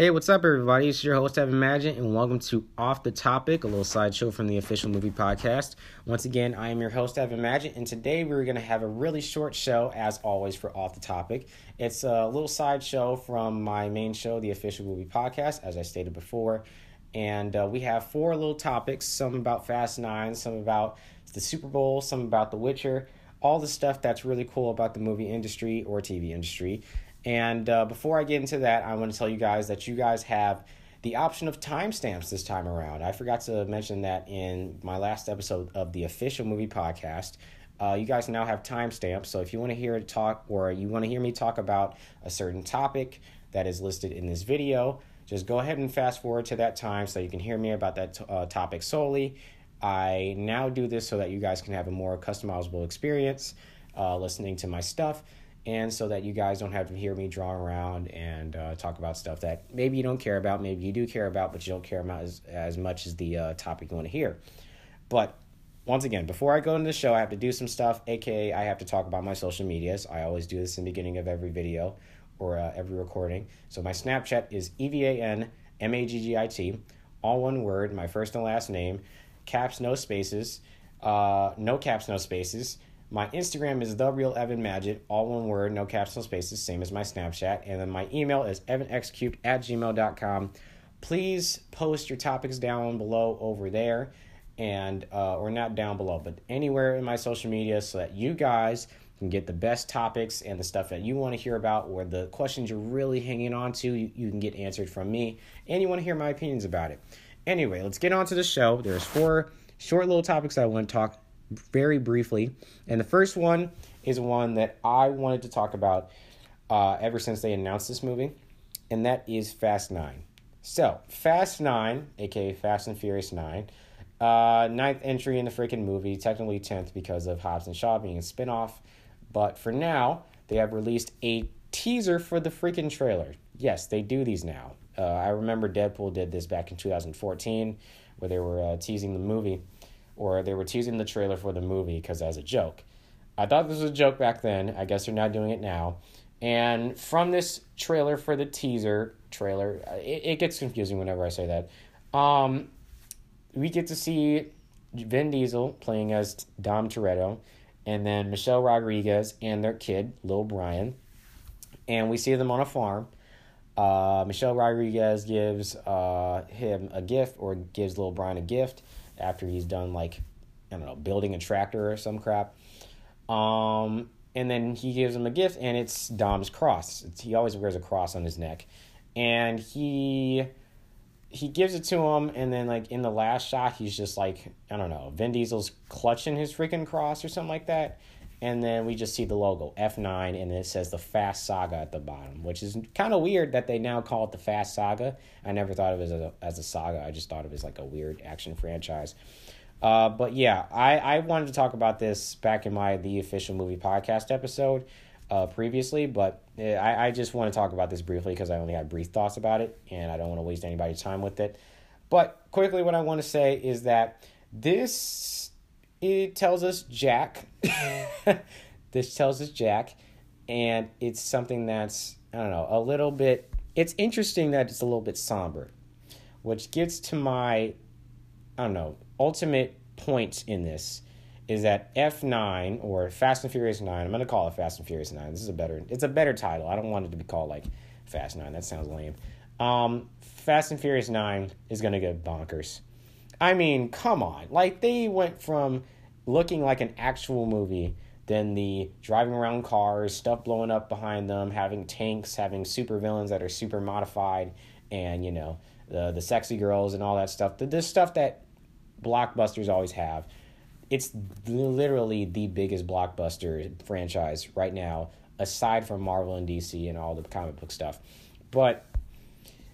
Hey, what's up, everybody? It's your host, Evan Maggit, and welcome to Off the Topic, a little sideshow from the official movie podcast. Once again, I am your host, Evan Maggit, and today we're going to have a really short show, as always, for Off the Topic. It's a little sideshow from my main show, the official movie podcast, as I stated before. And uh, we have four little topics some about Fast Nine, some about the Super Bowl, some about The Witcher, all the stuff that's really cool about the movie industry or TV industry. And uh, before I get into that, I want to tell you guys that you guys have the option of timestamps this time around. I forgot to mention that in my last episode of the official movie podcast. Uh, you guys now have timestamps, so if you want to hear it talk or you want to hear me talk about a certain topic that is listed in this video, just go ahead and fast forward to that time so you can hear me about that uh, topic solely. I now do this so that you guys can have a more customizable experience uh, listening to my stuff and so that you guys don't have to hear me draw around and uh, talk about stuff that maybe you don't care about, maybe you do care about, but you don't care about as, as much as the uh, topic you want to hear. But once again, before I go into the show, I have to do some stuff, aka I have to talk about my social medias. I always do this in the beginning of every video or uh, every recording. So my Snapchat is E V A N M A G G I T, all one word, my first and last name, caps, no spaces, uh, no caps, no spaces. My Instagram is the real Evan Maggit, all one word, no caps, no spaces, same as my Snapchat. And then my email is evanxcubed at gmail.com. Please post your topics down below over there, and uh, or not down below, but anywhere in my social media, so that you guys can get the best topics and the stuff that you want to hear about, or the questions you're really hanging on to, you, you can get answered from me, and you want to hear my opinions about it. Anyway, let's get on to the show. There's four short little topics I want to talk very briefly. And the first one is one that I wanted to talk about uh, ever since they announced this movie, and that is Fast Nine. So, Fast Nine, aka Fast and Furious Nine, uh, ninth entry in the freaking movie, technically 10th because of Hobbs and Shaw being a spinoff. But for now, they have released a teaser for the freaking trailer. Yes, they do these now. Uh, I remember Deadpool did this back in 2014 where they were uh, teasing the movie or they were teasing the trailer for the movie because as a joke. I thought this was a joke back then. I guess they're not doing it now. And from this trailer for the teaser trailer, it, it gets confusing whenever I say that. Um, we get to see Vin Diesel playing as Dom Toretto, and then Michelle Rodriguez and their kid, Lil Brian. And we see them on a farm. Uh, Michelle Rodriguez gives uh, him a gift or gives Lil Brian a gift after he's done like I don't know building a tractor or some crap. Um, and then he gives him a gift, and it's Dom's cross. It's, he always wears a cross on his neck, and he he gives it to him, and then like in the last shot, he's just like I don't know, Vin Diesel's clutching his freaking cross or something like that. And then we just see the logo F9 and it says the Fast Saga at the bottom, which is kind of weird that they now call it the Fast Saga. I never thought of it as a, as a saga. I just thought of it as like a weird action franchise. Uh, but yeah, I, I wanted to talk about this back in my The Official Movie Podcast episode uh, previously, but eh, I, I just want to talk about this briefly because I only had brief thoughts about it and I don't want to waste anybody's time with it. But quickly, what I want to say is that this it tells us Jack. this tells us Jack, and it's something that's I don't know a little bit. It's interesting that it's a little bit somber, which gets to my I don't know ultimate point in this is that F9 or Fast and Furious 9. I'm going to call it Fast and Furious 9. This is a better it's a better title. I don't want it to be called like Fast 9. That sounds lame. Um, Fast and Furious 9 is going to get bonkers. I mean, come on. Like they went from looking like an actual movie than the driving around cars, stuff blowing up behind them, having tanks, having super villains that are super modified, and you know the the sexy girls and all that stuff. The, the stuff that blockbusters always have. It's literally the biggest blockbuster franchise right now, aside from Marvel and DC and all the comic book stuff. But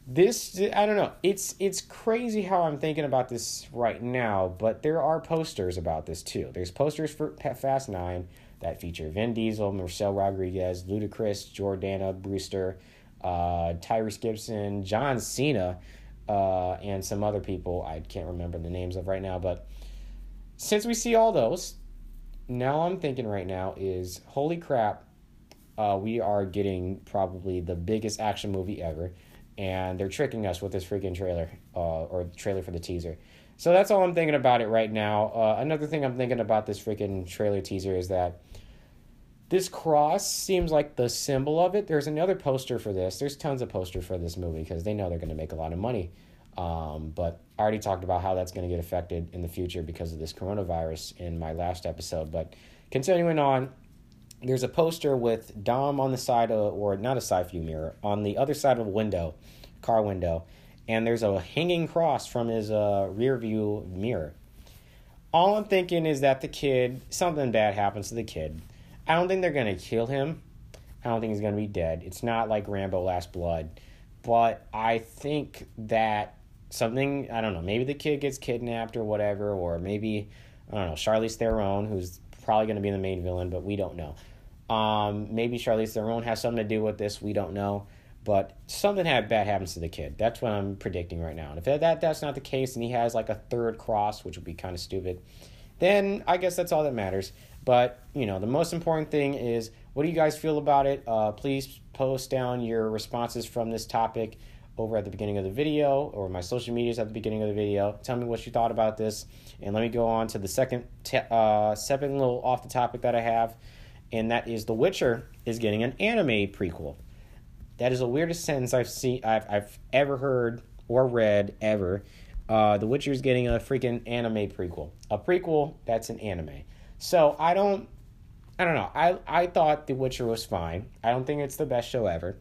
this I don't know. It's it's crazy how I'm thinking about this right now, but there are posters about this too. There's posters for Fast 9 that feature Vin Diesel, Michelle Rodriguez, Ludacris, Jordana Brewster, uh, Tyrese Gibson, John Cena, uh, and some other people I can't remember the names of right now, but since we see all those, now I'm thinking right now is holy crap, uh, we are getting probably the biggest action movie ever and they're tricking us with this freaking trailer uh, or trailer for the teaser. So that's all I'm thinking about it right now. Uh, another thing I'm thinking about this freaking trailer teaser is that this cross seems like the symbol of it. There's another poster for this. There's tons of poster for this movie because they know they're going to make a lot of money. Um, but I already talked about how that's going to get affected in the future because of this coronavirus in my last episode. But continuing on, there's a poster with Dom on the side of, or not a side view mirror, on the other side of a window, car window, and there's a hanging cross from his uh, rear view mirror. All I'm thinking is that the kid, something bad happens to the kid. I don't think they're gonna kill him. I don't think he's gonna be dead. It's not like Rambo Last Blood, but I think that something I don't know. Maybe the kid gets kidnapped or whatever, or maybe I don't know. Charlize Theron, who's probably going to be the main villain, but we don't know. Um, maybe Charlize Theron has something to do with this. We don't know. But something bad happens to the kid. That's what I'm predicting right now. And if that that's not the case, and he has like a third cross, which would be kind of stupid, then I guess that's all that matters. But you know, the most important thing is what do you guys feel about it? Uh, please post down your responses from this topic over at the beginning of the video or my social medias at the beginning of the video. Tell me what you thought about this. And let me go on to the second, te- uh, second little off the topic that I have. And that is The Witcher is getting an anime prequel. That is the weirdest sentence I've seen, I've, I've ever heard or read ever. Uh, the Witcher is getting a freaking anime prequel. A prequel that's an anime. So I don't, I don't know. I, I thought The Witcher was fine. I don't think it's the best show ever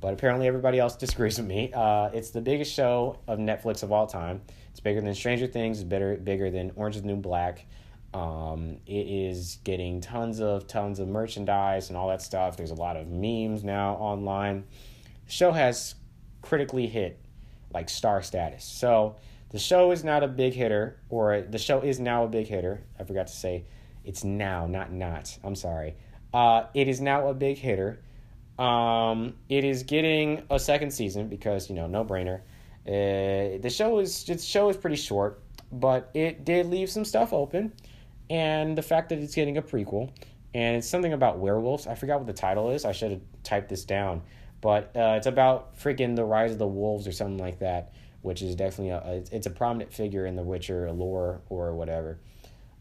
but apparently everybody else disagrees with me. Uh, it's the biggest show of Netflix of all time. It's bigger than Stranger Things. Better, bigger than Orange is the New Black. Um, it is getting tons of tons of merchandise and all that stuff. There's a lot of memes now online. The show has critically hit like star status. So the show is not a big hitter, or the show is now a big hitter. I forgot to say it's now, not not. I'm sorry. Uh, it is now a big hitter. Um, it is getting a second season because you know no brainer. Uh, the show is the show is pretty short, but it did leave some stuff open, and the fact that it's getting a prequel and it's something about werewolves. I forgot what the title is. I should have typed this down, but uh, it's about freaking the rise of the wolves or something like that, which is definitely a, it's a prominent figure in the Witcher lore or whatever.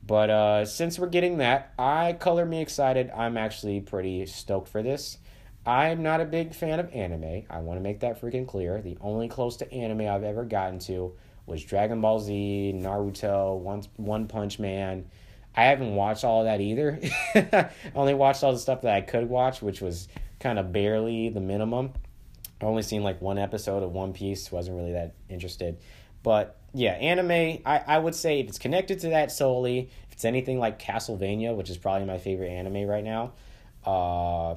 But uh, since we're getting that, I color me excited. I'm actually pretty stoked for this. I'm not a big fan of anime. I want to make that freaking clear. The only close to anime I've ever gotten to was Dragon Ball Z, Naruto, One, One Punch Man. I haven't watched all of that either. I only watched all the stuff that I could watch, which was kind of barely the minimum. I only seen like one episode of One Piece, wasn't really that interested. But yeah, anime, I, I would say if it's connected to that solely, if it's anything like Castlevania, which is probably my favorite anime right now, uh,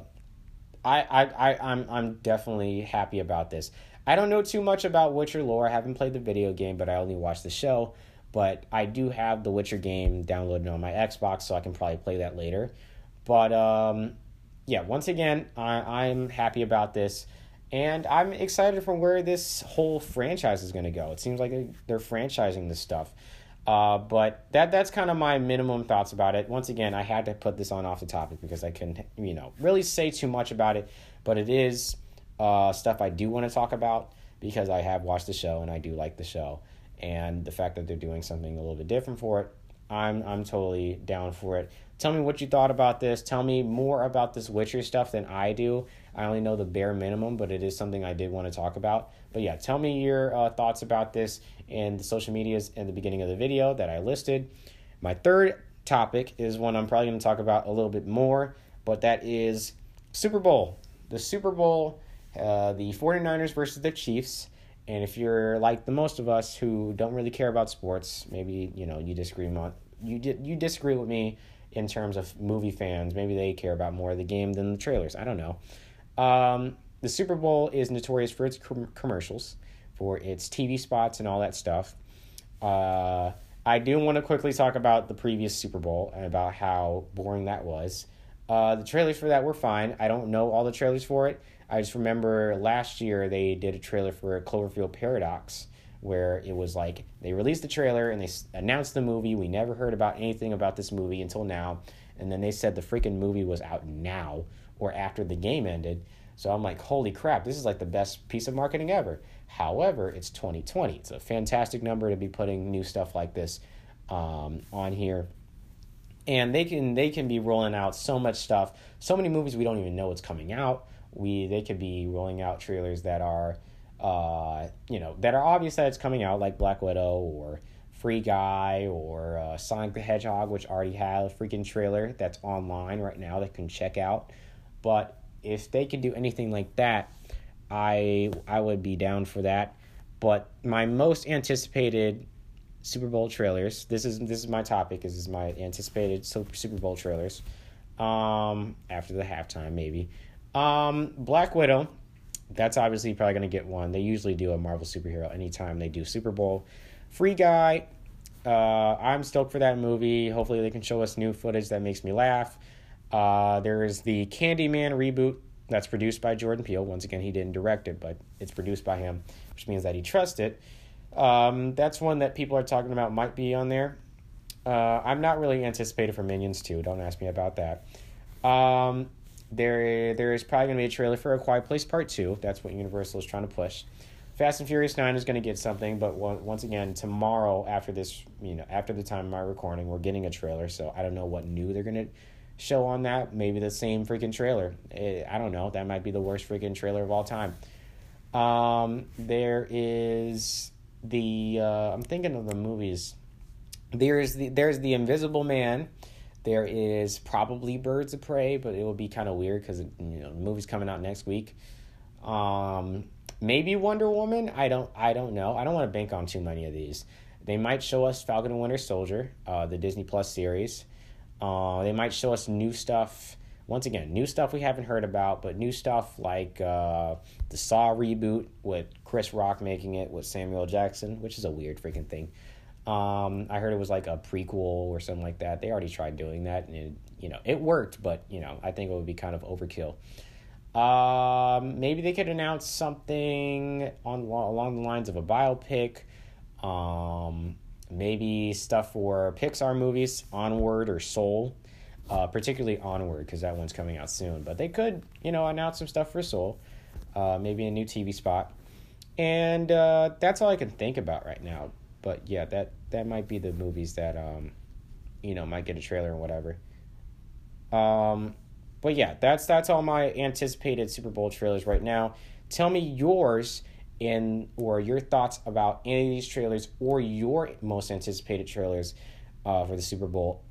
I, I, I I'm I'm definitely happy about this. I don't know too much about Witcher lore. I haven't played the video game, but I only watched the show. But I do have the Witcher game downloaded on my Xbox, so I can probably play that later. But um, yeah, once again, I, I'm happy about this, and I'm excited for where this whole franchise is going to go. It seems like they're franchising this stuff. Uh, but that that's kind of my minimum thoughts about it. Once again, I had to put this on off the topic because I couldn't, you know, really say too much about it. But it is uh, stuff I do want to talk about because I have watched the show and I do like the show. And the fact that they're doing something a little bit different for it, I'm I'm totally down for it. Tell me what you thought about this. Tell me more about this Witcher stuff than I do. I only know the bare minimum, but it is something I did want to talk about. But yeah, tell me your uh, thoughts about this in the social medias in the beginning of the video that I listed. My third topic is one I'm probably going to talk about a little bit more, but that is Super Bowl. The Super Bowl, uh, the 49ers versus the Chiefs. And if you're like the most of us who don't really care about sports, maybe you know you disagree on you you disagree with me in terms of movie fans. Maybe they care about more of the game than the trailers. I don't know. Um, the Super Bowl is notorious for its com- commercials, for its TV spots and all that stuff. Uh, I do want to quickly talk about the previous Super Bowl and about how boring that was. Uh, the trailers for that were fine. I don't know all the trailers for it. I just remember last year they did a trailer for Cloverfield Paradox where it was like they released the trailer and they announced the movie. We never heard about anything about this movie until now. And then they said the freaking movie was out now or after the game ended. So I'm like, holy crap, this is like the best piece of marketing ever. However, it's 2020. It's a fantastic number to be putting new stuff like this um, on here. And they can they can be rolling out so much stuff, so many movies we don't even know what's coming out. We they could be rolling out trailers that are, uh, you know, that are obvious that it's coming out, like Black Widow or Free Guy or uh, Sonic the Hedgehog, which already had a freaking trailer that's online right now that can check out. But if they could do anything like that, I I would be down for that. But my most anticipated Super Bowl trailers. This is this is my topic. This is my anticipated Super Bowl trailers. Um, after the halftime, maybe. Um, Black Widow. That's obviously probably gonna get one. They usually do a Marvel superhero anytime they do Super Bowl. Free Guy. Uh, I'm stoked for that movie. Hopefully, they can show us new footage that makes me laugh. Uh, there is the Candyman reboot that's produced by Jordan Peele. Once again, he didn't direct it, but it's produced by him, which means that he trusts it. Um, that's one that people are talking about might be on there. Uh, I'm not really anticipated for Minions 2. Don't ask me about that. Um, there, there is probably going to be a trailer for A Quiet Place Part 2. That's what Universal is trying to push. Fast and Furious 9 is going to get something, but once again, tomorrow after this, you know, after the time of my recording, we're getting a trailer, so I don't know what new they're going to show on that. Maybe the same freaking trailer. It, I don't know. That might be the worst freaking trailer of all time. Um, there is the uh, I'm thinking of the movies. There's the there's the Invisible Man. There is probably Birds of Prey, but it will be kind of weird because you know the movie's coming out next week. Um, maybe Wonder Woman. I don't I don't know. I don't want to bank on too many of these. They might show us Falcon and Winter Soldier, uh, the Disney Plus series. Uh, they might show us new stuff. Once again, new stuff we haven't heard about, but new stuff like uh, the Saw reboot with Chris Rock making it with Samuel Jackson, which is a weird freaking thing. Um, I heard it was like a prequel or something like that. They already tried doing that, and it, you know it worked, but you know I think it would be kind of overkill. Um, maybe they could announce something on along the lines of a biopic. Um, maybe stuff for Pixar movies, Onward or Soul, uh, particularly Onward because that one's coming out soon. But they could, you know, announce some stuff for Soul, uh, maybe a new TV spot, and uh, that's all I can think about right now. But yeah, that that might be the movies that um, you know, might get a trailer or whatever. Um, but yeah, that's that's all my anticipated Super Bowl trailers right now. Tell me yours in or your thoughts about any of these trailers or your most anticipated trailers uh, for the Super Bowl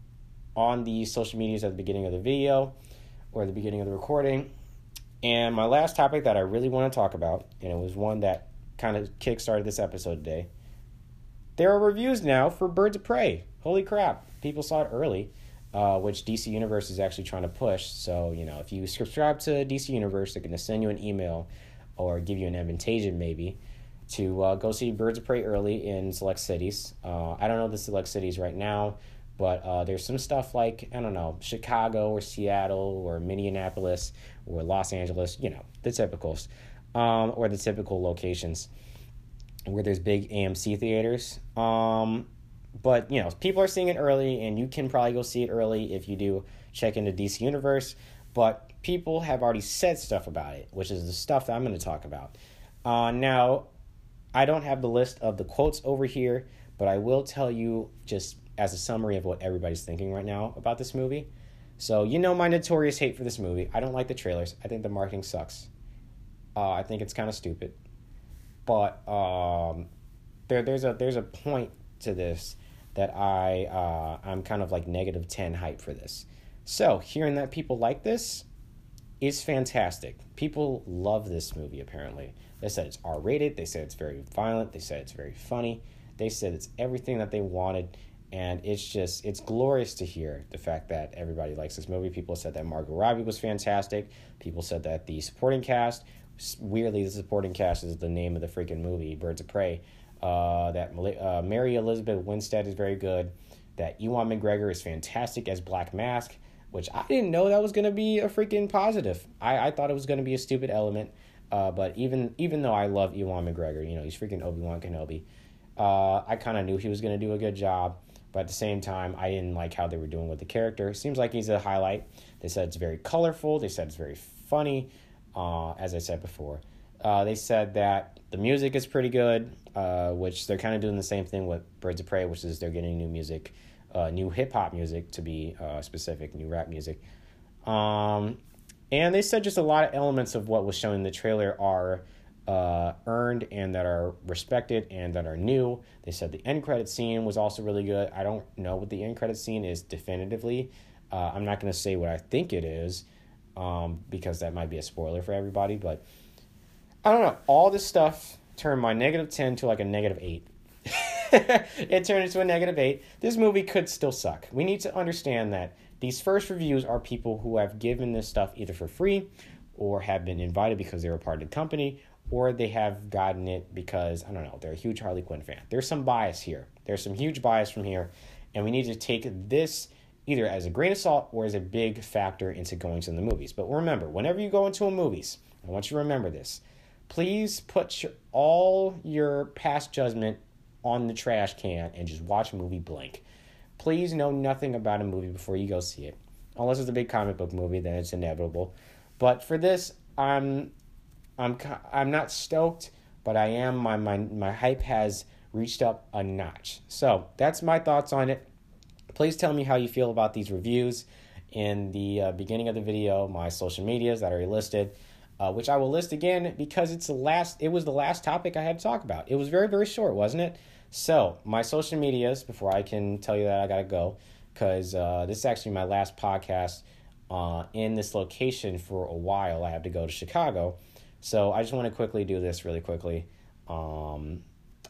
on the social medias at the beginning of the video or the beginning of the recording. And my last topic that I really want to talk about, and it was one that kind of kickstarted this episode today. There are reviews now for Birds of Prey. Holy crap! People saw it early, uh, which DC Universe is actually trying to push. So you know, if you subscribe to DC Universe, they're going to send you an email or give you an invitation maybe to uh, go see Birds of Prey early in select cities. Uh, I don't know the select cities right now, but uh, there's some stuff like, I don't know, Chicago or Seattle or Minneapolis or Los Angeles, you know, the typicals, um, or the typical locations where there's big AMC theaters. Um, but, you know, people are seeing it early, and you can probably go see it early if you do check into DC Universe. But people have already said stuff about it, which is the stuff that I'm going to talk about. Uh, now, I don't have the list of the quotes over here, but I will tell you just as a summary of what everybody's thinking right now about this movie. So, you know my notorious hate for this movie. I don't like the trailers. I think the marketing sucks. Uh, I think it's kind of stupid. But um, there, there's a there's a point to this that I uh, I'm kind of like negative ten hype for this. So hearing that people like this, is fantastic. People love this movie, apparently. They said it's R rated, they said it's very violent, they said it's very funny, they said it's everything that they wanted. And it's just, it's glorious to hear the fact that everybody likes this movie. People said that Margot Robbie was fantastic. People said that the supporting cast, weirdly, the supporting cast is the name of the freaking movie, Birds of Prey. Uh, that uh, Mary Elizabeth Winstead is very good. That Ewan McGregor is fantastic as Black Mask which I didn't know that was to be a freaking positive. I, I thought it was to be a stupid element. Uh, but even even though I love Ewan McGregor, you know, he's freaking Obi Wan Kenobi, uh, I kind of knew he was to do a good job. But at the same time, I didn't like how they were doing with the character. Seems like he's a highlight. They said it's very colorful. They said it's very funny, uh, as I said before. Uh, they said that the music is pretty good, uh, which they're kind of doing the same thing with Birds of Prey, which is they're getting new music, uh, new hip hop music to be uh, specific, new rap music. Um, and they said just a lot of elements of what was shown in the trailer are uh, earned and that are respected and that are new. They said the end credit scene was also really good. I don't know what the end credit scene is definitively. Uh, I'm not going to say what I think it is um, because that might be a spoiler for everybody. But I don't know. All this stuff turned my negative 10 to like a negative 8. it turned into a negative 8. This movie could still suck. We need to understand that these first reviews are people who have given this stuff either for free or have been invited because they were part of the company or they have gotten it because, I don't know, they're a huge Harley Quinn fan. There's some bias here. There's some huge bias from here. And we need to take this either as a grain of salt or as a big factor into going to the movies. But remember, whenever you go into a movies, I want you to remember this. Please put your, all your past judgment on the trash can and just watch a movie blank. Please know nothing about a movie before you go see it. Unless it's a big comic book movie, then it's inevitable. But for this, I'm I'm I'm not stoked, but I am my my my hype has reached up a notch. So, that's my thoughts on it. Please tell me how you feel about these reviews in the uh, beginning of the video, my social medias that are listed. Uh, which I will list again because it's the last. It was the last topic I had to talk about. It was very very short, wasn't it? So, my social medias, before I can tell you that I gotta go, because uh, this is actually my last podcast uh, in this location for a while. I have to go to Chicago. So, I just want to quickly do this really quickly um,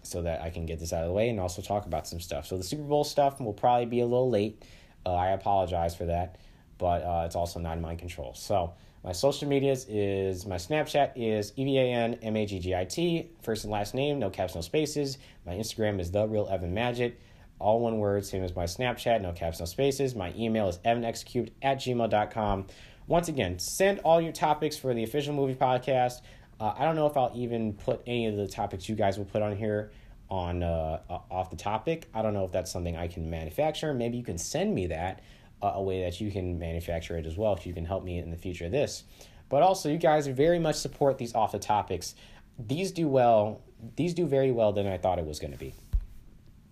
so that I can get this out of the way and also talk about some stuff. So, the Super Bowl stuff will probably be a little late. Uh, I apologize for that, but uh, it's also not in my control. So, my social medias is my Snapchat is E V A N M A G G I T, first and last name, no caps, no spaces. My Instagram is the real Evan Maggit, all one word, same as my Snapchat, no caps, no spaces. My email is evanxcubed at gmail.com. Once again, send all your topics for the official movie podcast. Uh, I don't know if I'll even put any of the topics you guys will put on here on uh, off the topic. I don't know if that's something I can manufacture. Maybe you can send me that uh, a way that you can manufacture it as well if you can help me in the future of this. But also, you guys very much support these off the topics. These do well. These do very well than I thought it was going to be.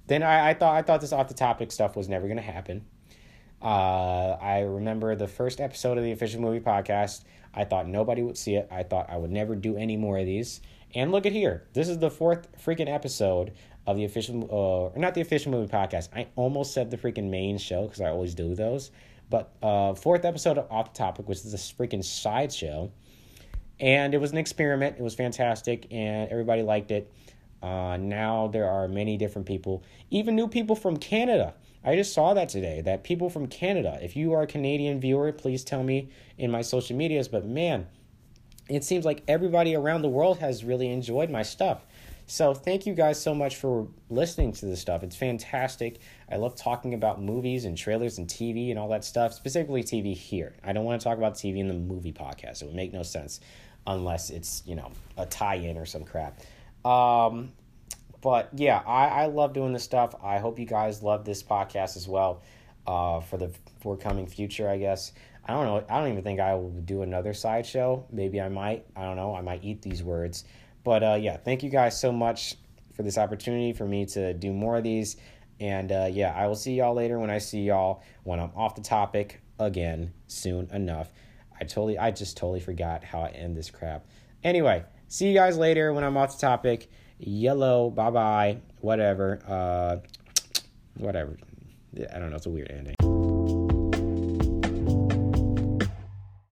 Then I, I thought I thought this off the topic stuff was never going to happen. Uh, I remember the first episode of the official movie podcast. I thought nobody would see it. I thought I would never do any more of these. And look at here. This is the fourth freaking episode of the official, uh, or not the official movie podcast. I almost said the freaking main show because I always do those. But uh, fourth episode of Off the Topic, which is a freaking sideshow. And it was an experiment. It was fantastic, and everybody liked it. Uh, now there are many different people, even new people from Canada. I just saw that today, that people from Canada, if you are a Canadian viewer, please tell me in my social medias. But man, it seems like everybody around the world has really enjoyed my stuff. So thank you guys so much for listening to this stuff. It's fantastic. I love talking about movies and trailers and TV and all that stuff, specifically TV here. I don't want to talk about TV in the movie podcast. It would make no sense unless it's, you know, a tie-in or some crap. Um, but yeah, I, I love doing this stuff. I hope you guys love this podcast as well uh, for the forthcoming future, I guess. I don't know. I don't even think I will do another sideshow. Maybe I might. I don't know. I might eat these words. But uh, yeah, thank you guys so much for this opportunity for me to do more of these. And uh, yeah, I will see y'all later when I see y'all when I'm off the topic again soon enough. I totally, I just totally forgot how I end this crap. Anyway, see you guys later when I'm off the topic. Yellow, bye bye, whatever, uh, whatever. I don't know. It's a weird ending.